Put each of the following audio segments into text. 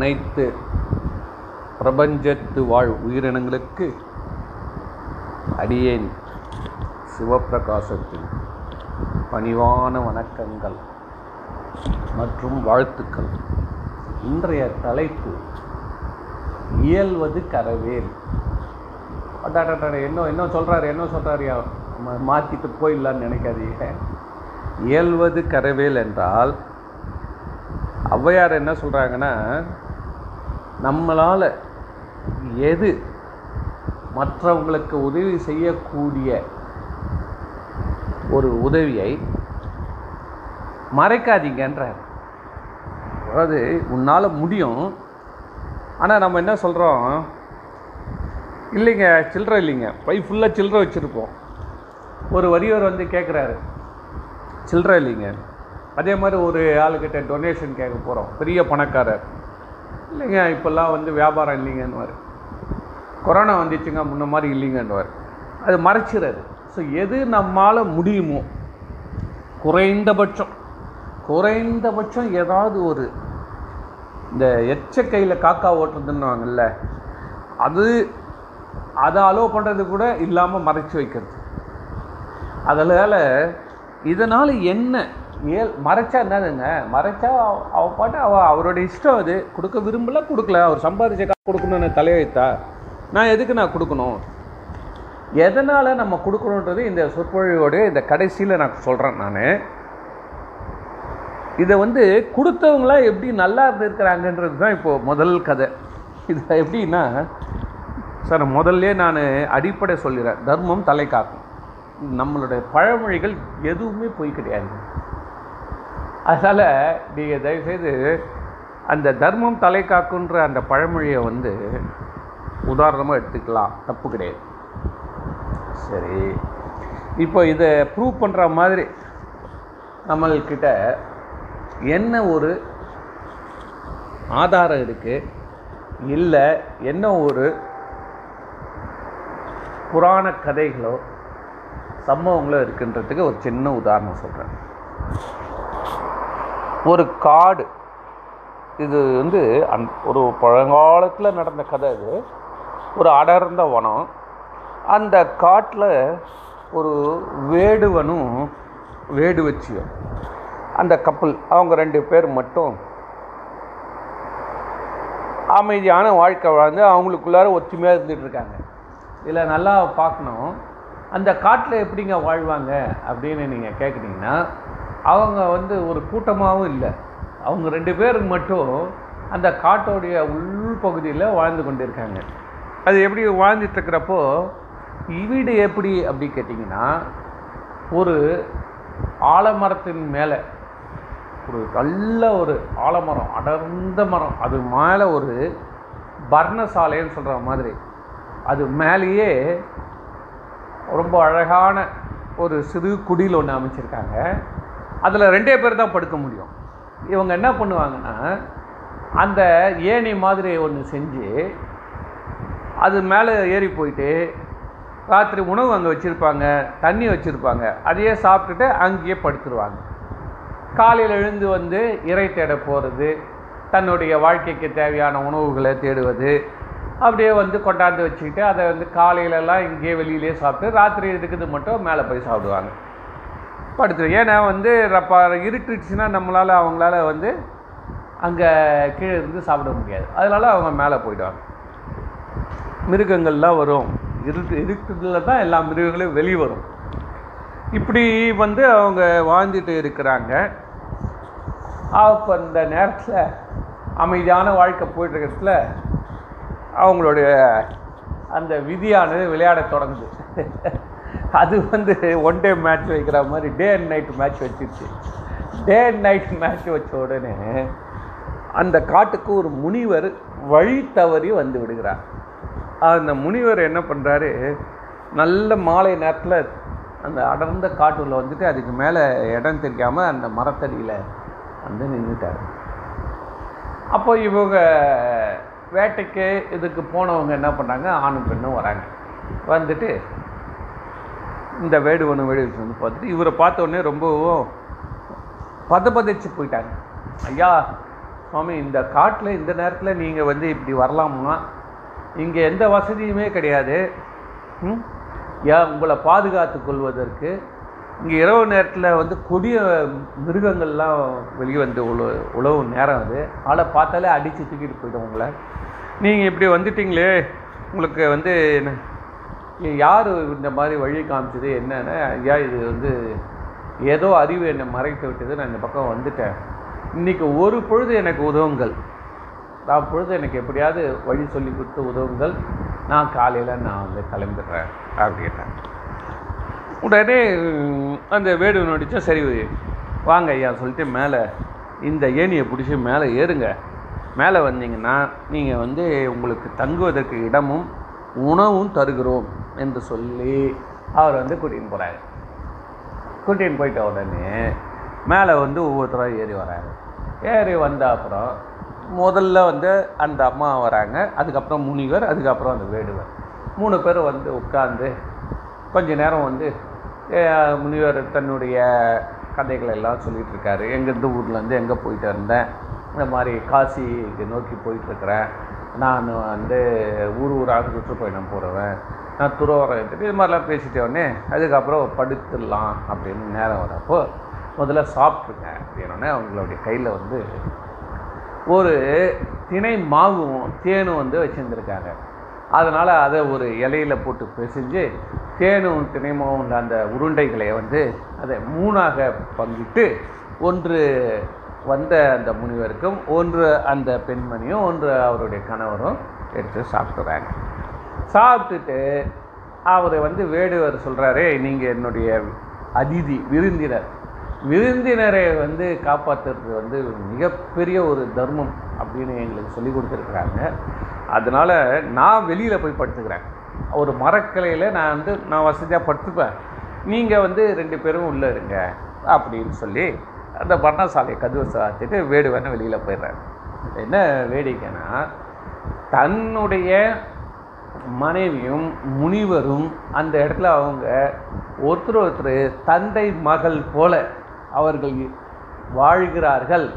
அனைத்து பிரபஞ்சத்து வாழ் உயிரினங்களுக்கு அடியேன் சிவப்பிரகாசத்தின் பணிவான வணக்கங்கள் மற்றும் வாழ்த்துக்கள். இன்றைய தலைப்பு இயல்வது கரவேல். அடாடா என்ன என்ன சொல்கிறாரு என்ன சொல்கிறாரியா மாற்றிட்டு போயிடலான்னு நினைக்காதீங்க. இயல்வது கரவேல் என்றால் ஔவையார் என்ன சொல்கிறாங்கன்னா நம்மளால் எது மற்றவங்களுக்கு உதவி செய்யக்கூடிய ஒரு உதவியை மறைக்காதீங்கன்றார். அதாவது உன்னால் முடியும். ஆனால் நம்ம என்ன சொல்கிறோம் இல்லைங்க சில்லற இல்லைங்க. பை ஃபுல்லாக சில்லற வச்சுருப்போம். ஒரு வரியவர் வந்து கேட்குறாரு சில்லற இல்லைங்க. அதே மாதிரி ஒரு ஆளுக்கிட்ட டொனேஷன் கேட்க போகிறோம் பெரிய பணக்காரர். இல்லைங்க இப்போல்லாம் வந்து வியாபாரம் இல்லைங்கன்னுவார். கொரோனா வந்துச்சுங்க முன்ன மாதிரி இல்லைங்கன்னுவார். அது மறைச்சிடாது ஸோ எது நம்மால் முடியுமோ குறைந்தபட்சம் குறைந்தபட்சம் ஏதாவது ஒரு இந்த எச்ச கையில் காக்கா ஓட்டுறதுன்னுவாங்கல்ல அது அதை அலோவ் பண்ணுறது கூட இல்லாமல் மறைச்சி வைக்கிறது. அதனால் இதனால் என்ன ஏல் மறைச்சா என்னதுங்க? மறைச்சா அவ- பாட்டு அவ அவரோட இஷ்டம் அது. கொடுக்க விரும்பல கொடுக்கல. அவர் சம்பாதிச்ச காசு கொடுக்கணும்னு தலை வைத்தா நான் எதுக்கு நான் கொடுக்கணும்? எதனால் நம்ம கொடுக்கணுன்றது இந்த சொற்பொழிவோடு இந்த கடைசியில் நான் சொல்கிறேன் நான். இதை வந்து கொடுத்தவங்களாம் எப்படி நல்லா இருந்திருக்கிறாங்கன்றது தான் இப்போது முதல் கதை. இது எப்படின்னா சார் முதல்ல நான் அடிப்படை சொல்லிடுறேன். தர்மம் தலை காக்கும் நம்மளுடைய பழமொழிகள் எதுவுமே பொய் கிடையாது. அதனால் நீங்கள் தயவுசெய்து அந்த தர்மம் தலை காக்குன்ற அந்த பழமொழியை வந்து உதாரணமாக எடுத்துக்கலாம். தப்பு கிடையாது. சரி. இப்போ இதை ப்ரூவ் பண்ணுற மாதிரி நம்மள்கிட்ட என்ன ஒரு ஆதாரம் இருக்குது இல்லை என்ன ஒரு புராண கதைகளோ சம்பவங்களோ இருக்குன்றதுக்கு ஒரு சின்ன உதாரணம் சொல்கிறேன் ஒரு காடு. இது வந்து அந் ஒரு பழங்காலத்தில் நடந்த கதை இது ஒரு அடர்ந்த வனம். அந்த காட்டில் ஒரு வேடுவனும் வேடுவச்சியும் அந்த கப்பல் அவங்க ரெண்டு பேர் மட்டும் அமைதியான வாழ்க்கை வாழ்ந்து அவங்களுக்குள்ளார ஒற்றுமையாக இருந்துகிட்டு இருக்காங்க. இதில் நல்லா பார்க்கணும். அந்த காட்டில் எப்படிங்க வாழ்வாங்க அப்படின்னு நீங்கள் கேட்குறீங்கன்னா அவங்க வந்து ஒரு கூட்டமாகவும் இல்லை. அவங்க ரெண்டு பேருக்கு மட்டும் அந்த காட்டோடைய உள்பகுதியில் வாழ்ந்து கொண்டிருக்காங்க. அது எப்படி வாழ்ந்துட்டுருக்கிறப்போ வீடு எப்படி? அப்படி கேட்டிங்கன்னா ஒரு ஆலமரத்தின் மேலே ஒரு நல்ல ஒரு ஆலமரம் அடர்ந்த மரம் அது மேலே ஒரு பர்ணசாலைன்னு சொல்கிற மாதிரி. அது மேலேயே ரொம்ப அழகான ஒரு சிறு குடில் ஒன்று அமைச்சிருக்காங்க. அதில் ரெண்டே பேர் தான் படுக்க முடியும். இவங்க என்ன பண்ணுவாங்கன்னா அந்த ஏணி மாதிரி ஒன்று செஞ்சு அது மேலே ஏறி போயிட்டு ராத்திரி உணவு அங்கே வச்சுருப்பாங்க தண்ணி வச்சுருப்பாங்க அதையே சாப்பிட்டுட்டு அங்கேயே படுத்துருவாங்க. காலையில் எழுந்து வந்து இறை தேட போகிறது தன்னுடைய வாழ்க்கைக்கு தேவையான உணவுகளை தேடுவது அப்படியே வந்து கொண்டாந்து வச்சுக்கிட்டு அதை வந்து காலையிலலாம் இங்கேயே வெளியிலே சாப்பிட்டு ராத்திரி இருக்குது மட்டும் மேலே போய் சாப்பிடுவாங்க. படுத்து ஏன்னா வந்து ரப்ப இருட்டுச்சுன்னா நம்மளால் அவங்களால வந்து அங்கே கீழே இருந்து சாப்பிட முடியாது. அதனால் அவங்க மேலே போயிடுவாங்க. மிருகங்கள்லாம் வரும். இருட்டு இருட்டுல தான் எல்லா மிருகங்களும் வெளியே வரும். இப்படி வந்து அவங்க வாழ்ந்துட்டு இருக்கிறாங்க. அப்போ அந்த நேரத்தில் அமைதியான வாழ்க்கை போயிட்டுருக்கிறதுல அவங்களுடைய அந்த விதியானது விளையாட தொடங்குது. அது வந்து ஒன் டே மேட்ச் வைக்கிற மாதிரி டே அண்ட் நைட் மேட்ச் வச்சிருச்சு. டே அண்ட் நைட் மேட்ச் வச்ச உடனே அந்த காட்டுக்கு ஒரு முனிவர் வழி தவறி வந்து விடுகிறார். அந்த முனிவர் என்ன பண்ணுறாரு நல்ல மாலை நேரத்தில் அந்த அடர்ந்த காட்டுல வந்துட்டு அதுக்கு மேலே இடம் தெரியாமல் அந்த மரத்தடியில் வந்து நின்றுட்டார் அப்போ இவங்க வேட்டைக்கு இதுக்கு போனவங்க என்ன பண்ணாங்க ஆணும் பெண்ணும் வராங்க. வந்துட்டு இந்த வேடுவனும் வேடுவச்சு வந்து பார்த்துட்டு இவரை பார்த்த உடனே ரொம்ப பதபதைச்சு போயிட்டாங்க ஐயா சுவாமி இந்த காட்டில் இந்த நேரத்தில் நீங்கள் வந்து இப்படி வரலாமா? இங்கே எந்த வசதியுமே கிடையாது. ஏன் உங்களை பாதுகாத்து கொள்வதற்கு? இங்கே இரவு நேரத்தில் வந்து கொடிய மிருகங்கள்லாம் வெளியே வந்து உழவு உழவு நேரம் அது. ஆளை பார்த்தாலே அடித்து தூக்கிட்டு போய்டும் உங்களை. நீங்கள் இப்படி வந்துட்டிங்களே உங்களுக்கு வந்து யார் இந்த மாதிரி வழி காமிச்சது என்னென்ன ஐயா இது வந்து ஏதோ அறிவு என்னை மறைத்து விட்டது நான் இந்த பக்கம் வந்துட்டேன். இன்றைக்கி ஒரு பொழுது எனக்கு உதவுங்கள். நான் பொழுது எனக்கு எப்படியாவது வழி சொல்லி கொடுத்து உதவுங்கள். நான் காலையில் நான் வந்து கிளம்பிடுறேன் அப்படின்ட்டேன் உடனே அந்த வேடு நடிச்சா சரி வாங்க ஐயா சொல்லிட்டு மேலே இந்த ஏணியை பிடிச்சி மேலே ஏறுங்க. மேலே வந்தீங்கன்னா நீங்கள் வந்து உங்களுக்கு தங்குவதற்கு இடமும் உணவும் தருகிறோம் என்று சொல்லி அவர் வந்து கூட்டின்னு போகிறாரு கூட்டின்னு போயிட்ட உடனே மேலே வந்து ஒவ்வொருத்தராக ஏறி வராங்க. ஏறி வந்த அப்புறம் முதல்ல வந்து அந்த அம்மா வராங்க அதுக்கப்புறம் முனிவர் அதுக்கப்புறம் அந்த வேடுவர். மூணு பேர் வந்து உட்காந்து கொஞ்ச நேரம் வந்து முனிவர் தன்னுடைய கதைகளை எல்லாம் சொல்லிகிட்டு இருக்காரு. எங்கேருந்து ஊர்லேருந்து எங்கே போயிட்டு இருந்தேன் இந்த மாதிரி காசிக்கு நோக்கி போயிட்டுருக்கிறேன் நான் வந்து ஊர் ஊராக சுற்றுப்பயணம் போகிறவன் நான் துறவரம் இது மாதிரிலாம் பேசிட்ட உடனே அதுக்கப்புறம் படுத்துடலாம் அப்படின்னு நேரம் வரப்போ முதல்ல சாப்பிட்ருங்க அப்படின்னோடனே அவங்களுடைய கையில் வந்து ஒரு திணை மாவும் தேனும் வந்து வச்சுருந்துருக்காங்க. அதனால் அதை ஒரு இலையில போட்டு பிசைஞ்சு தேனும் திணை மாவும் அந்த உருண்டைகளை வந்து அதை மூணாக பங்கிட்டு ஒன்று வந்த அந்த முனிவருக்கும் ஒன்று அந்த பெண்மணியும் ஒன்று அவருடைய கணவரும் எடுத்து சாப்பிட்றாங்க சாப்பிட்டுட்டு அவர் வந்து வேடுவர் சொல்கிறாரே நீங்கள் என்னுடைய அதிதி விருந்தினர். விருந்தினரை வந்து காப்பாற்றுறது வந்து மிகப்பெரிய ஒரு தர்மம் அப்படின்னு எங்களுக்கு சொல்லி கொடுத்துருக்குறாங்க. அதனால் நான் வெளியில் போய் படுத்துக்கிறேன். ஒரு மரக்கலையில் நான் வந்து நான் வசதியாக படுத்துப்பேன். நீங்கள் வந்து ரெண்டு பேரும் உள்ளே இருங்க அப்படின்னு சொல்லி அந்த பர்ணசாலையை கதவு சாத்திட்டு வேடுவன்னு வெளியில் போயிடுறாரு. என்ன வேடிக்கைன்னா தன்னுடைய மனைவியும் முனிவரும் அந்த இடத்துல அவங்க ஒருத்தர் ஒருத்தர் தந்தை மகள் போல அவர்கள் வாழ்கிறார்கள்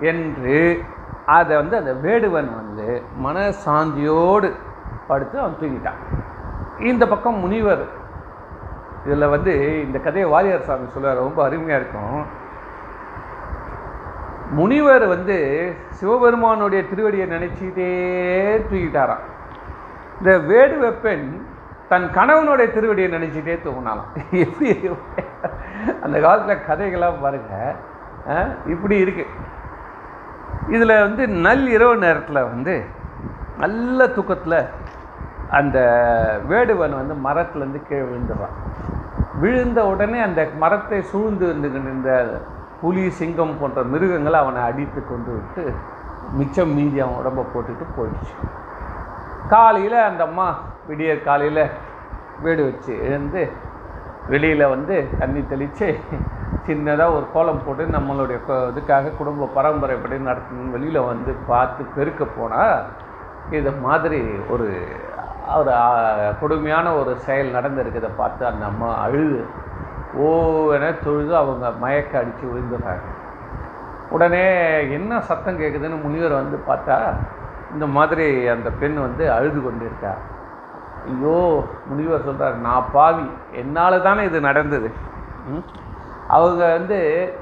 என்று அதை வந்து அந்த வேடுவன் வந்து மனசாந்தியோடு படுத்து அவன் தூங்கிட்டான். இந்த பக்கம் முனிவர் இதில் வந்து இந்த கதையை வாரியார் சாமி சொல்லுவார் ரொம்ப அருமையாக இருக்கும். முனிவர் வந்து சிவபெருமானுடைய திருவடியை நினச்சிக்கிட்டே தூக்கிட்டாராம் இந்த வேடுவ பெண் தன் கணவனுடைய திருவடியை நினைச்சிட்டே தூங்கினாலாம் எப்படி அந்த காலத்தில் கதைகளாக பாருங்க. இப்படி இருக்கு. இதில் வந்து நல் இரவு நேரத்தில் வந்து நல்ல தூக்கத்தில் அந்த வேடுவன் வந்து மரத்துலேருந்து கீழே விழுந்துடுறான் விழுந்த உடனே அந்த மரத்தை சூழ்ந்து இருந்த புலி சிங்கம் போன்ற மிருகங்களை அவனை அடித்து கொண்டு விட்டு மிச்சம் மீதி அவன் உடம்ப போட்டுட்டு போயிடுச்சு. காலையில் அந்த அம்மா விடிய காலையில் வீடு வச்சு எழுந்து வெளியில் வந்து தண்ணி தெளித்து சின்னதாக ஒரு கோலம் போட்டு நம்மளுடைய இதுக்காக குடும்ப பரம்பரைப்படி நடத்தணும் வெளியில் வந்து பார்த்து பெருக்க போனால் இது மாதிரி ஒரு ஒரு கொடுமையான ஒரு செயல் நடந்திருக்கிறத பார்த்து அந்த அம்மா அழுது. ஓவென தொழுது அவங்க மயக்க அடித்து விழுந்துடுறாங்க. உடனே என்ன சத்தம் கேட்குதுன்னு முனிவர் வந்து பார்த்தா இந்த மாதிரி அந்த பெண் வந்து அழுது கொண்டு இருக்கா ஐயோ முனிவர் சொல்கிறார் நான் பாவி என்னால் தானே இது நடந்தது. ம்? அவங்க வந்து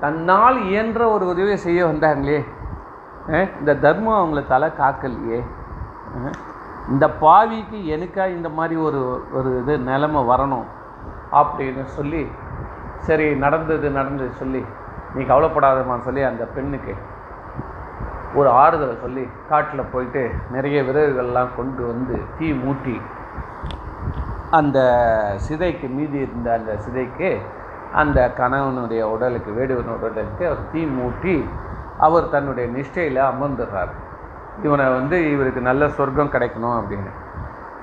தன்னால் இயன்ற ஒரு உதவியை செய்ய வந்தாங்களே. இந்த தர்மம் அவங்கள தலை காக்கலையே. இந்த பாவிக்கு எனக்கா இந்த மாதிரி ஒரு ஒரு இது நிலமை வரணும். அப்படின்னு சொல்லி சரி நடந்தது நடந்தது சொல்லி நீ கவலைப்படாதமான்னு சொல்லி அந்த பெண்ணுக்கு ஒரு ஆறுதலை சொல்லி காட்டில் போயிட்டு நிறைய விறகுகள்லாம் கொண்டு வந்து தீ மூட்டி அந்த சிதைக்கு மீதி இருந்த அந்த சிதைக்கு அந்த கணவனுடைய உடலுக்கு வேடுவனுடைய உடலுக்கு அவர் தீ மூட்டி அவர் தன்னுடைய நிஷ்டையில் அமர்ந்துடுறார். இவனை வந்து இவருக்கு நல்ல சொர்க்கம் கிடைக்கணும் அப்படின்னு.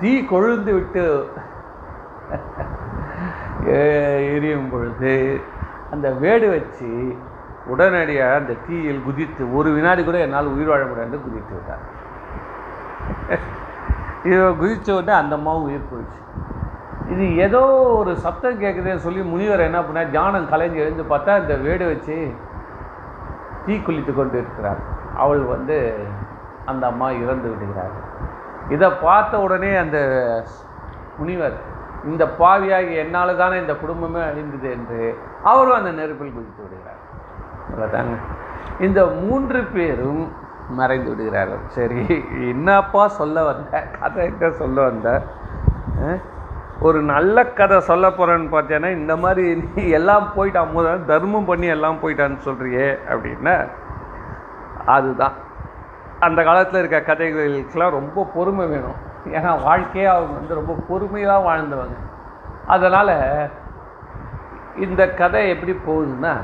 தீ கொழுந்து விட்டு எரியும் பொழுது அந்த வேடு வச்சு உடனடியாக அந்த தீயில் குதித்து ஒரு வினாடி கூட என்னால் உயிர் வாழ முடியாது குதித்து விட்டார். இது குதித்த உடனே அந்த அம்மாவும் உயிர் போயிடுச்சு. இது ஏதோ ஒரு சப்தம் கேட்குதுன்னு சொல்லி முனிவர் என்ன பண்ணார்? தியானம் கலைஞ்சு எழுந்து பார்த்தா இந்த வேடு வச்சு தீ குளித்து கொண்டு இருக்கிறார். அவள் வந்து அந்த அம்மா இறந்து விடுகிறார் இதை பார்த்த உடனே அந்த முனிவர் இந்த பாவியாகி என்னால் தானே இந்த குடும்பமே அழிந்தது என்று அவரும் அந்த நெருப்பில் குதித்து விடுகிறார். அவ்வளோதாங்க இந்த மூன்று பேரும் மறைந்து விடுகிறார்கள். சரி என்னப்பா சொல்ல வந்த? கதை என்ன சொல்ல வந்த? ஒரு நல்ல கதை சொல்ல போகிறேன்னு பார்த்தேன்னா இந்த மாதிரி நீ எல்லாம் போயிட்டான் முதல்ல தர்மம் பண்ணி எல்லாம் போயிட்டான்னு சொல்கிறியே அப்படின்னா அதுதான். அந்த காலத்தில் இருக்க கதைகளுக்கெல்லாம் ரொம்ப பொறுமை வேணும். ஏன்னா வாழ்க்கையே அவங்க வந்து ரொம்ப பொறுமையாக வாழ்ந்தவங்க. அதனால் இந்த கதை எப்படி போகுதுன்னா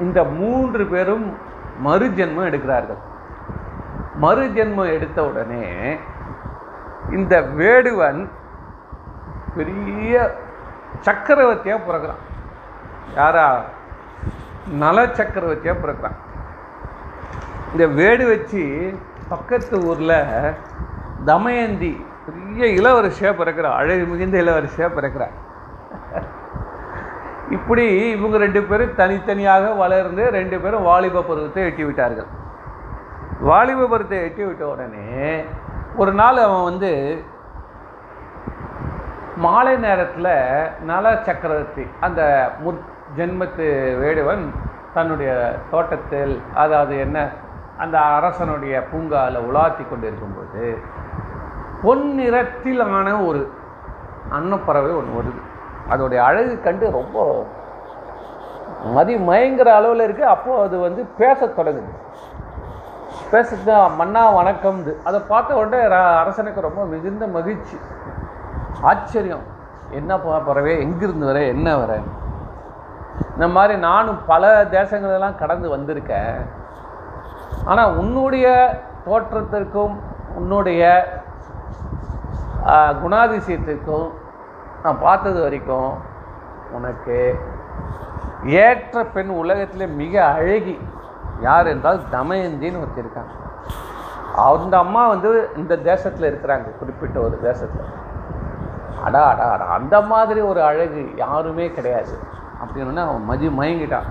இந்த மூன்று பேரும் மறுஜென்மம் எடுக்கிறார்கள். மறுஜென்மம் எடுத்த உடனே இந்த வேடுவன் பெரிய சக்கரவர்த்தியாக பிறக்கிறான். யாரா? நல சக்கரவர்த்தியாக பிறக்கிறான். இந்த வேடு வச்சு பக்கத்து ஊரில் தமயந்தி பெரிய இளவரசியாக பிறக்கிறார் அழகு மிகுந்த இளவரசியாக பிறக்கிறார் இப்படி இவங்க ரெண்டு பேரும் தனித்தனியாக வளர்ந்து ரெண்டு பேரும் வாலிப பருவத்தை எட்டி விட்டார்கள். வாலிப பருவத்தை எட்டி விட்ட உடனே ஒரு நாள் அவன் வந்து மாலை நேரத்தில் நல சக்கரவர்த்தி அந்த முற் ஜென்மத்து வேடுவன் தன்னுடைய தோட்டத்தில் அதாவது என்ன அந்த அரசனுடைய பூங்காவில் உலாத்தி கொண்டு இருக்கும்போது பொன்னிறத்திலான ஒரு அன்னப்பறவை ஒன்று வருது. அதோடைய அழகு கண்டு ரொம்ப மதி மயங்கிற அளவில் இருக்குது அப்போது அது வந்து பேசத் தொடங்குது. பேசுறது மன்னா வணக்கம்து அதை பார்த்த உடனே ர- அரசனுக்கு ரொம்ப மிகுந்த மகிழ்ச்சி. ஆச்சரியம். என்ன ப- பறவை எங்கிருந்து வர? என்ன வர? இந்த மாதிரி நானும் பல தேசங்களெல்லாம் கடந்து வந்திருக்கேன். ஆனால் உன்னுடைய தோற்றத்திற்கும் உன்னுடைய குணாதிசயத்துக்கும் குணாதிசயத்திற்கும் நான் பார்த்தது வரைக்கும் உனக்கு ஏற்ற பெண் உலகத்திலே மிக அழகி யார் என்றால் தமயந்தின்னு ஒருத்திருக்காங்க அந்த அம்மா வந்து இந்த தேசத்தில் இருக்கிறாங்க குறிப்பிட்ட ஒரு தேசத்தில். அடா அடா அடா அந்த மாதிரி ஒரு அழகு யாருமே கிடையாது. அப்படின்னு அவன் மதி மயங்கிட்டான்.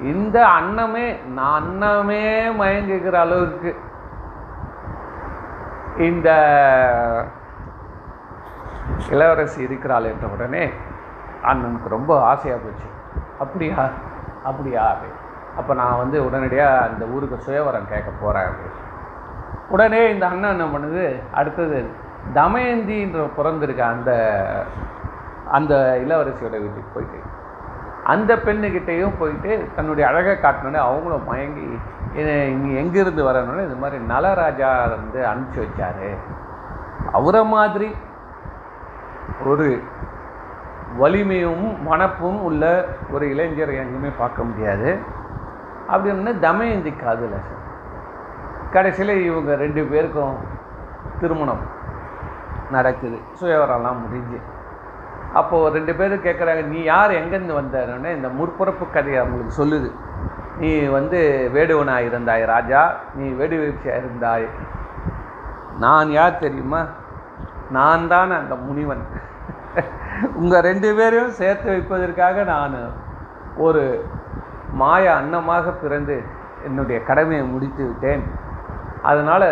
இந்த அன்னமே நான் அன்னமே மயங்குகிற அளவுக்கு இந்த இளவரசி இருக்கிறாள் என்ற உடனே அண்ணனுக்கு ரொம்ப ஆசையாக போச்சு. அப்படியா? அப்படியா? அப்போ நான் வந்து உடனடியாக அந்த ஊருக்கு சுயவரம் கேட்க போகிறேன் அப்படின்னு. உடனே இந்த அண்ணன் என்ன பண்ணுது? அடுத்தது தமயந்தின்ற பிறந்திருக்க அந்த அந்த இளவரசியோட வீட்டுக்கு போயிட்டு அந்த பெண்ணுக்கிட்டேயும் போயிட்டு தன்னுடைய அழகை காட்டினோடனே அவங்களும் மயங்கி இங்கே எங்கேருந்து வரணும்னு இது மாதிரி நலராஜா வந்து அனுப்பிச்சி வச்சார். அவரை மாதிரி ஒரு வலிமையும் மனப்பும் உள்ள ஒரு இளைஞரை எங்கேயுமே பார்க்க முடியாது. அப்படின்னு தமயந்தி காதல. கடைசியில் இவங்க ரெண்டு பேருக்கும் திருமணம் நடக்குது. சுயவரெல்லாம் முடிஞ்சு. அப்போது ரெண்டு பேரும் கேட்குறாங்க நீ யார்? எங்கேருந்து வந்தோடனே இந்த முற்புறப்பு கதையை அவங்களுக்கு சொல்லுது. நீ வந்து வேடுவனாக இருந்தாய் ராஜா. நீ வேடுவீழ்ச்சியாக இருந்தாய். நான் யார் தெரியுமா? நான் தான் அந்த முனிவன். உங்கள் ரெண்டு பேரையும் சேர்த்து வைப்பதற்காக நான் ஒரு மாய அன்னமாக பிறந்து என்னுடைய கடமையை முடித்து விட்டேன். அதனால்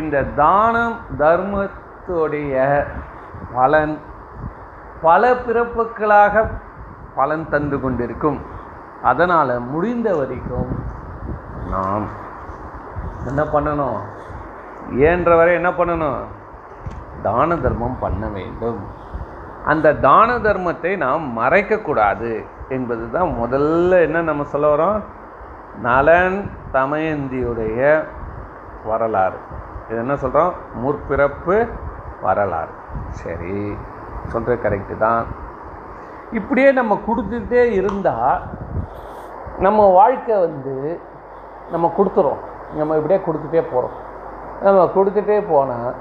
இந்த தானம் தர்மத்துடைய பலன் பல பிறப்புகளாக பலன் தந்து கொண்டிருக்கும். அதனால் முடிந்த வரைக்கும் நாம் என்ன பண்ணணும்? இயன்ற வரை என்ன பண்ணணும்? தான தர்மம் பண்ண வேண்டும். அந்த தான தர்மத்தை நாம் மறைக்கக்கூடாது என்பது தான் முதல்ல என்ன நம்ம சொல்ல வரோம்? நலன் தமயந்தியுடைய வரலாறு. இது என்ன சொல்கிறோம் முற்பிறப்பு வரலாறு. சரி சொல்கிற கரெக்டு தான். இப்படியே நம்ம கொடுத்துட்டே இருந்தால் நம்ம வாழ்க்கை வந்து நம்ம கொடுத்துறோம் நம்ம இப்படியே கொடுத்துட்டே போகிறோம் நம்ம கொடுத்துட்டே போனால்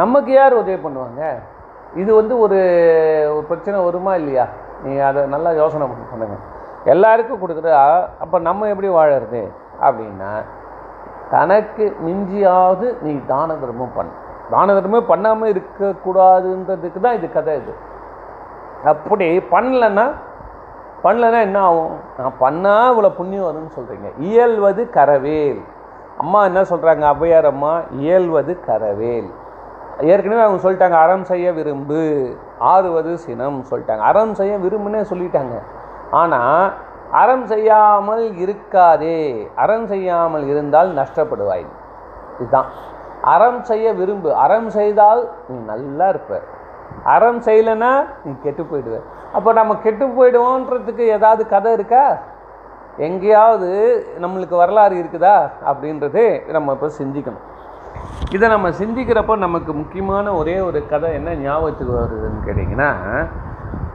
நமக்கு யார் உதவி பண்ணுவாங்க? இது வந்து ஒரு ஒரு பிரச்சனை வருமா இல்லையா? நீ அதை நல்லா யோசனை பண்ணி பண்ணுங்க எல்லாருக்கும் கொடுக்குறா அப்போ நம்ம எப்படி வாழறது? அப்படின்னா தனக்கு மிஞ்சியாவது நீ தான தர்மம் பண்ணு. தான தர்மம் பண்ணாமல் இருக்கக்கூடாதுன்றதுக்கு தான் இது கதை இது. அப்படி பண்ணலன்னா பண்ணலன்னா என்ன ஆகும்? நான் பண்ணால் இவ்வளோ புண்ணியம் வரும்னு சொல்கிறீங்க இயல்வது கரவேல். அம்மா என்ன சொல்கிறாங்க அவ்வையார் அம்மா இயல்வது கரவேல். ஏற்கனவே அவங்க சொல்லிட்டாங்க அறம் செய்ய விரும்பு ஆறுவது சினம் சொல்லிட்டாங்க. அறம் செய்ய விரும்புன்னே சொல்லிட்டாங்க. ஆனால் அறம் செய்யாமல் இருக்காதே. அறம் செய்யாமல் இருந்தால் நஷ்டப்படுவாய். இதுதான். அறம் செய்ய விரும்பு. அறம் செய்தால் நீ நல்லா இருப்ப. அறம் செய்யலைன்னா நீ கெட்டு போயிடுவ. அப்போ நம்ம கெட்டு போயிடுவோன்றதுக்கு ஏதாவது கதை இருக்கா? எங்கேயாவது நம்மளுக்கு வரலாறு இருக்குதா? அப்படின்றது நம்ம இப்போ சிந்திக்கணும். இதை நம்ம சிந்திக்கிறப்போ நமக்கு முக்கியமான ஒரே ஒரு கதை என்ன ஞாபகத்துக்கு வருதுன்னு கேட்டிங்கன்னா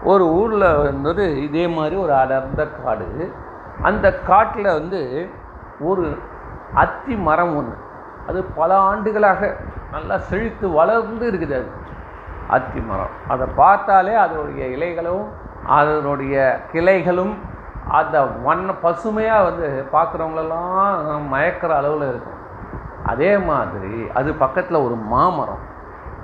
ஒரு ஊரில் வந்து இதே மாதிரி ஒரு அடர்ந்த காடு. அந்த காட்டில் வந்து ஒரு அத்தி மரம் ஒன்று அது பல ஆண்டுகளாக நல்லா செழித்து வளர்ந்து இருக்குது அது. அத்தி மரம். அதை பார்த்தாலே அதனுடைய இலைகளும் அதனுடைய கிளைகளும் அந்த வண்ண பசுமையாக வந்து பார்க்குறவங்களெல்லாம் மயக்கிற அளவில் இருக்கும். அதே மாதிரி அது பக்கத்தில் ஒரு மாமரம்.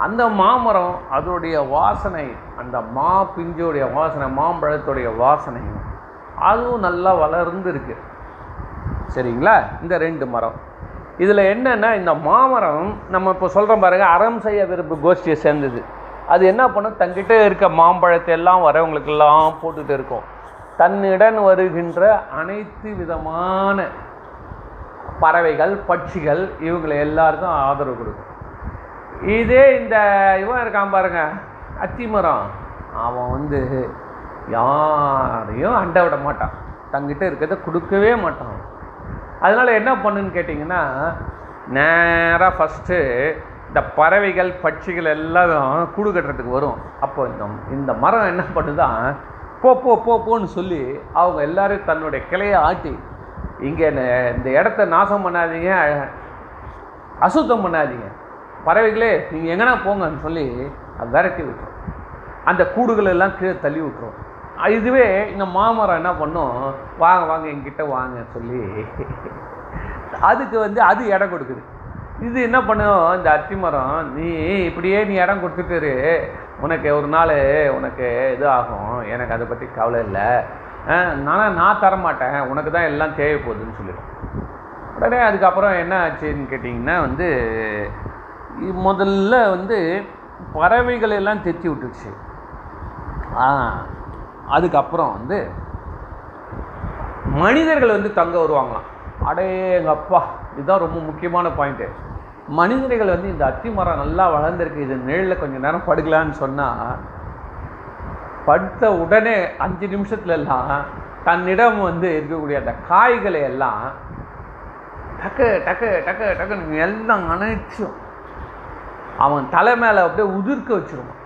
அந்த மாமரம் அதோடைய வாசனை அந்த மா பிஞ்சோடைய வாசனை மாம்பழத்துடைய வாசனையும் அதுவும் நல்லா வளர்ந்துருக்கு. சரிங்களா? இந்த ரெண்டு மரம். இதில் என்னென்னா இந்த மாமரம் நம்ம இப்போ சொல்கிறோம் பாருங்க அறம் செய்ய விரும்பு கோஷ்டியை சேர்ந்தது. அது என்ன பண்ணும்? தங்கிட்ட இருக்க மாம்பழத்தை எல்லாம் வரவங்களுக்கெல்லாம் போட்டுகிட்டு இருக்கும். தன்னிடன் வருகின்ற அனைத்து விதமான பறவைகள் பட்சிகள் இவங்களை எல்லாருக்கும் ஆதரவு கொடுக்கும். இதே இந்த இவன் இருக்கான் பாருங்க அத்திமரம். அவன் வந்து யாரையும் அண்டை விட மாட்டான். தங்கிட்ட இருக்கிறத கொடுக்கவே மாட்டான். அதனால் என்ன பண்ணுன்னு கேட்டிங்கன்னா நேராக ஃபஸ்ட்டு இந்த பறவைகள் பட்சிகள் எல்லாம் கூடு கட்டுறதுக்கு வரும். அப்போ இந்த இந்த மரம் என்ன பண்ணுதான் போ போ போன்னு சொல்லி அவங்க எல்லாரும் தன்னுடைய கிளையை ஆட்டி இங்கே இந்த இடத்த நாசம் பண்ணாதீங்க அசுத்தம் பண்ணாதீங்க. பறவைகளே நீங்கள் எங்கன்னா போங்கன்னு சொல்லி அதை விரட்டி விட்டுரும். அந்த கூடுகள் எல்லாம் கீழே தள்ளி விட்டுரும். இதுவே இந்த மாமரம் என்ன பண்ணும்? வாங்க வாங்க எங்கிட்ட வாங்க சொல்லி அதுக்கு வந்து அது இடம் கொடுக்குது. இது என்ன பண்ணும்? இந்த அத்தி மரம் நீ இப்படியே நீ இடம் கொடுத்துட்டு உனக்கு ஒரு நாள் உனக்கு இது ஆகும். எனக்கு அதை பற்றி கவலை இல்லை. ஆனால் நான் தரமாட்டேன். உனக்கு தான் எல்லாம் தேவைப்போகுதுன்னு சொல்லிடும். உடனே அதுக்கப்புறம் என்ன ஆச்சுன்னு கேட்டிங்கன்னா வந்து முதல்ல வந்து பறவைகள் எல்லாம் தெத்தி விட்டுருச்சு. அதுக்கப்புறம் வந்து மனிதர்கள் வந்து தங்க வருவாங்களாம். அடே எங்கள் அப்பா இதுதான் ரொம்ப முக்கியமான பாயிண்ட்டு மனிதர்கள் வந்து இந்த அத்தி மரம் நல்லா வளர்ந்துருக்கு இது நிழலில் கொஞ்சம் நேரம் படுக்கலான்னு சொன்னால் படுத்த உடனே அஞ்சு நிமிஷத்துலலாம் தன்னிடம் வந்து இருக்கக்கூடிய அந்த காய்களை எல்லாம் டக்கு டக்கு டக்கு டக்குன்னு எல்லாம் அணைச்சும் அவன் தலை மேலே அப்படியே உதிர்க்க வச்சுருவான்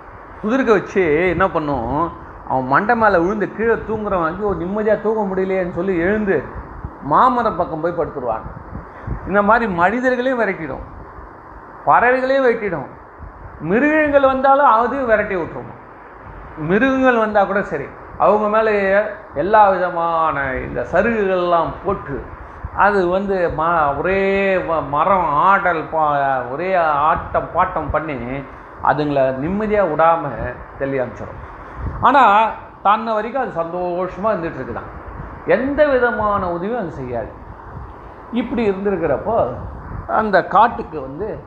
உதிர்க்க வச்சு என்ன பண்ணும்? அவன் மண்டை மேலே விழுந்து கீழே தூங்குறவன் ஒரு நிம்மதியாக தூங்க முடியலையேன்னு சொல்லி எழுந்து மாமரம் பக்கம் போய் படுத்துருவாங்க இந்த மாதிரி மனிதர்களையும் விரட்டிடும். பறவைகளையும் வெட்டிடும் மிருகங்கள் வந்தாலும் அதையும் விரட்டி விட்டுருவோம் மிருகங்கள் வந்தால் கூட சரி. அவங்க மேலே எல்லா விதமான இந்த சருகுகள்லாம் போட்டு அது வந்து ம ஒரே மரம் ஆடல் பா ஒரே ஆட்டம் பாட்டம் பண்ணி அதுங்களை நிம்மதியாக விடாமல் தெளி அமைச்சிடும் ஆனால் தன்னை வரைக்கும் அது சந்தோஷமாக இருந்துகிட்ருக்குதான் எந்த விதமான உதவியும் அது செய்யாது. இப்படி இருந்திருக்கிறப்போ அந்த காட்டுக்கு வந்து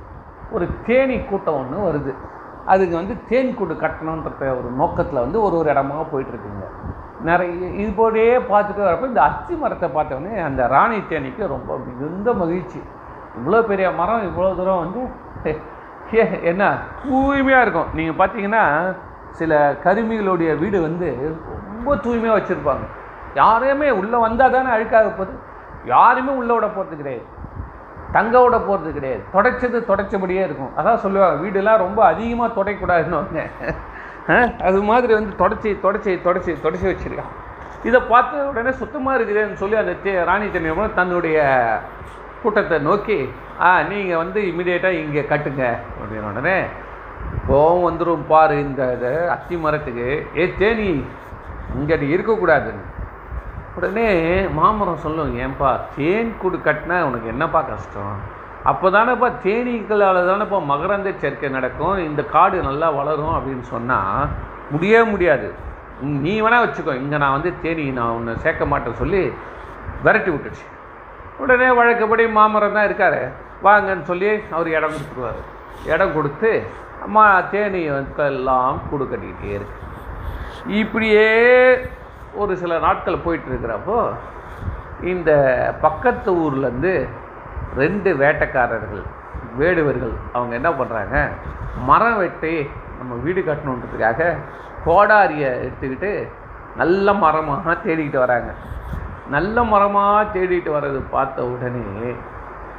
ஒரு தேனி கூட்டம் ஒன்று வருது. அதுக்கு வந்து தேன் கூடு கட்டணுன்ற ஒரு நோக்கத்தில் வந்து ஒரு ஒரு இடமா போயிட்டுருக்குங்க. நிறைய இது போலயே பார்த்துட்டு வரப்போ இந்த அத்தி மரத்தை பார்த்தோன்னே அந்த ராணி தேனிக்கு ரொம்ப மிகுந்த மகிழ்ச்சி. இவ்வளோ பெரிய மரம் இவ்வளோ தூரம் வந்து என்ன தூய்மையாக இருக்கும். நீங்கள் பார்த்தீங்கன்னா சில கருமிகளுடைய வீடு வந்து ரொம்ப தூய்மையாக வச்சுருப்பாங்க. யாரையுமே உள்ளே வந்தால் தானே அழுக்காக போகுது. யாருமே உள்ளே விட போகிறது கிடையாது. தங்கோட போகிறது கிடையாது. தொடச்சது தொடச்சபடியே இருக்கும். அதான் சொல்லுவாங்க வீடெல்லாம் ரொம்ப அதிகமாக தொடக்கூடாதுன்னு அது மாதிரி வந்து தொடச்சி தொடச்சி தொடச்சி தொடச்சி வச்சுருக்கான் இதை பார்த்த உடனே சுத்தமாக இருக்குதுன்னு சொல்லி அந்த தே ராணி தண்ணியம்மன் தன்னுடைய கூட்டத்தை நோக்கி ஆ நீங்கள் வந்து இமிடியேட்டாக இங்கே கட்டுங்க அப்படின்னு உடனே கோவம் வந்துடும் பாரு இந்த இதை அத்தி மரத்துக்கு ஏ தேனி இங்கே நீ இருக்கக்கூடாதுன்னு. உடனே மாமரம் சொல்லும் ஏன்பா தேன் கூடு கட்டினா உனக்கு என்னப்பா கஷ்டம்? அப்போ தானேப்பா தேனீக்களால் தானேப்பா மகரந்த சேர்க்கை நடக்கும் இந்த காடு நல்லா வளரும் அப்படின்னு சொன்னால் முடியவே முடியாது. நீ வேணால் வச்சுக்கோ இங்கே நான் வந்து தேனி நான் உன்னை சேர்க்க மாட்டேன்னு சொல்லி விரட்டி விட்டுச்சு உடனே வழக்கப்படி மாமரம் தான் இருக்கார். வாங்கன்னு சொல்லி அவர் இடம் கொடுத்துருவார். இடம் கொடுத்து அம்மா தேனீ எல்லாம் கூடு கட்டிக்கிட்டே இருக்கு. இப்படியே ஒரு சில நாட்கள் போயிட்டுருக்கிறப்போ இந்த பக்கத்து ஊர்லேருந்து ரெண்டு வேட்டைக்காரர்கள் வேடுவர்கள் அவங்க என்ன பண்ணுறாங்க மரம் வெட்டி நம்ம வீடு கட்டணுன்றதுக்காக கோடாரியை எடுத்துக்கிட்டு நல்ல மரமாக தேடிக்கிட்டு வராங்க. நல்ல மரமாக தேடிட்டு வர்றது பார்த்த உடனே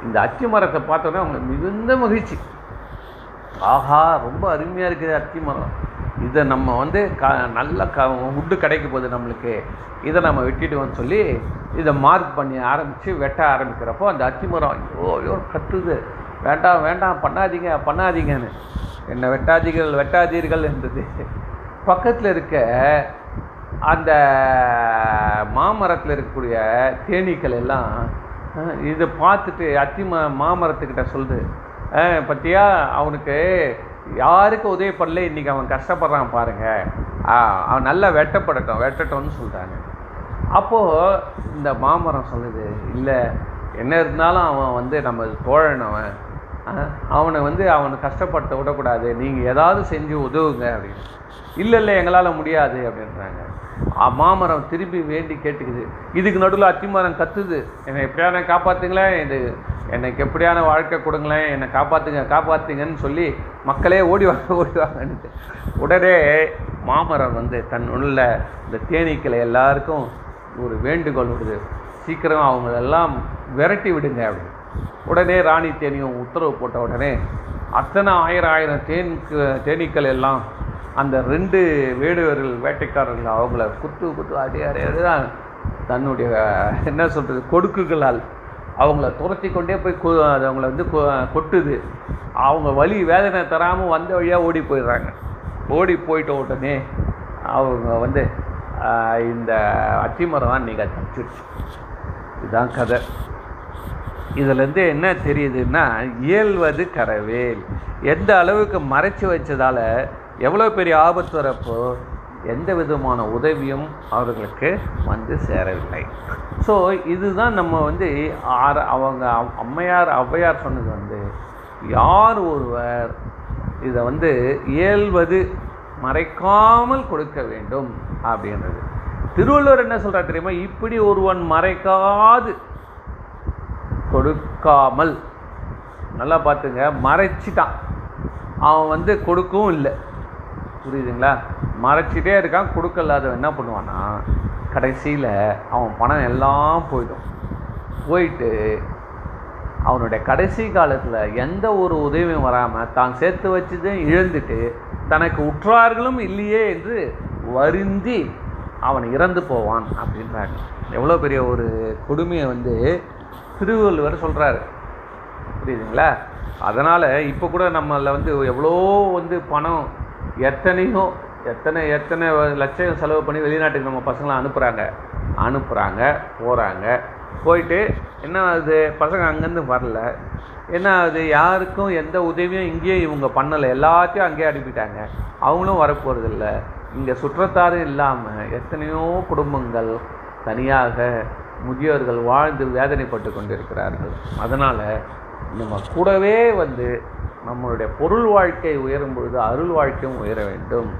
இந்த அத்தி மரத்தை பார்த்தோன்னே அவங்க மிகுந்த மகிழ்ச்சி. ஆஹா ரொம்ப அருமையாக இருக்குது அத்தி மரம். இதை நம்ம வந்து க நல்ல க உட்டு கிடைக்க போகுது நம்மளுக்கு. இதை நம்ம வெட்டிடுவோம்னு சொல்லி இதை மார்க் பண்ணி ஆரம்பித்து வெட்ட ஆரம்பிக்கிறப்போ அந்த அத்தி மரம் ஐயோ ஐயோ கத்துது. வேண்டாம் வேண்டாம் பண்ணாதீங்க பண்ணாதீங்கன்னு. என்ன வெட்டாதீர்கள் வெட்டாதீர்கள் என்றது. பக்கத்தில் இருக்க அந்த மாமரத்தில் இருக்கக்கூடிய தேனீக்கள் எல்லாம் இதை பார்த்துட்டு அத்தி மா மாமரத்துக்கிட்ட சொல்லுது. பற்றியா அவனுக்கு யாருக்கு உதவி பண்ணல இன்றைக்கி அவன் கஷ்டப்படுறான் பாருங்க. அவன் நல்லா வெட்டப்படட்டும் வெட்டட்டும்னு சொல்கிறாங்க அப்போது இந்த மாமரம் சொல்லுது இல்லை என்ன இருந்தாலும் அவன் வந்து நம்ம தோழன் அவன். அவனை வந்து அவனை கஷ்டப்படுத்த விடக்கூடாது. நீங்கள் ஏதாவது செஞ்சு உதவுங்க அப்படின்னு. இல்லை இல்லை எங்களால் முடியாது அப்படின்றாங்க. மாமரம் திரும்பி வேண்டி கேட்டுக்குது. இதுக்கு நடுவில் அத்திமரம் கத்துது. என்னை எப்படியான காப்பாற்றுங்களேன் இது எனக்கு எப்படியான வாழ்க்கை கொடுங்களேன் என்னை காப்பாற்றுங்க காப்பாற்றுங்கன்னு சொல்லி மக்களே ஓடி வாங்க ஓடி உடனே மாமரம் வந்து தன் உள்ள இந்த தேனீக்களை எல்லாருக்கும் ஒரு வேண்டுகோள் விடுது. சீக்கிரம் அவங்களெல்லாம் விரட்டி விடுங்க அப்படின்னு. உடனே ராணி தேனியும் உத்தரவு போட்ட உடனே அத்தனை ஆயிரம் ஆயிரம் தேன்க்கு தேனீக்கள் எல்லாம் அந்த ரெண்டு வேடுவர்கள் வேட்டைக்காரர்கள் அவங்கள குத்து குத்து அடி அடி தன்னுடைய என்ன சொல்கிறது கொடுக்குகளால் அவங்கள துரத்தி கொண்டே போய் கு அது அவங்கள வந்து கொ- கொட்டுது. அவங்க வலி வேதனை தராமல் வந்த வழியாக ஓடி போயிடுறாங்க. ஓடி போயிட்ட உடனே அவங்க வந்து இந்த அத்திமரம் தான் நீங்கள் தப்பிச்சிருச்சு. இதுதான் கதை. இதுலேருந்து என்ன தெரியுதுன்னா இயல்வது கரவேல் எந்த அளவுக்கு மறைச்சு வச்சதால் எவ்வளோ பெரிய ஆபத்து வரப்போ எந்த விதமான உதவியும் அவர்களுக்கு வந்து சேரவில்லை. ஸோ இதுதான் நம்ம வந்து ஆர அவங்க அம்- அம்மையார் ஔவையார் சொன்னது வந்து யார் ஒருவர் இதை வந்து இயல்வது மறைக்காமல் கொடுக்க வேண்டும் அப்படின்றது. திருவள்ளுவர் என்ன சொல்கிறார் தெரியுமா? இப்படி ஒருவன் மறைக்காது கொடுக்காமல். நல்லா பார்த்துங்க மறைச்சிட்டான். அவன் வந்து கொடுக்கவும் இல்லை. புரியுதுங்களா? மறைச்சிட்டே இருக்கான் கொடுக்கலாதவன் என்ன பண்ணுவான்னா கடைசியில் அவன் பணம் எல்லாம் போயிடும். போயிட்டு அவனுடைய கடைசி காலத்தில் எந்த ஒரு உதவியும் வராமல் தான் சேர்த்து வச்சதையும் இழந்துட்டு தனக்கு உற்றார்களும் இல்லையே என்று வருந்தி அவன் இறந்து போவான் அப்படின்றாங்க. எவ்வளோ பெரிய ஒரு கொடுமையை வந்து திருவள்ளுவர் சொல்கிறாரு புரியுதுங்களா? அதனால் இப்போ கூட நம்மளில் வந்து எவ்வளோ வந்து பணம் எத்தனையோ எத்தனை எத்தனை லட்சம் செலவு பண்ணி வெளிநாட்டுக்கு நம்ம பசங்களை அனுப்புகிறாங்க அனுப்புகிறாங்க போகிறாங்க போயிட்டு என்ன ஆகுது? பசங்க அங்கேருந்து வரல. என்ன ஆகுது? யாருக்கும் எந்த உதவியும் இங்கேயே இவங்க பண்ணலை. எல்லாத்தையும் அங்கேயே அனுப்பிட்டாங்க. அவங்களும் வரப்போகிறதில்ல இங்கே சுற்றத்தாரும் இல்லாமல் எத்தனையோ குடும்பங்கள் தனியாக முதியோர்கள் வாழ்ந்து வேதனைப்பட்டு கொண்டிருக்கிறார்கள். அதனால் நம்ம கூடவே வந்து நம்மளுடைய பொருள் வாழ்க்கை உயரும் பொழுது அருள் வாழ்க்கையும் உயர வேண்டும்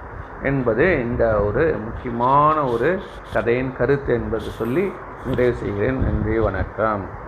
என்பது இந்த ஒரு முக்கியமான ஒரு கதையின் கருத்து என்பது சொல்லி நிறைவு செய்கிறேன். நன்றி வணக்கம்.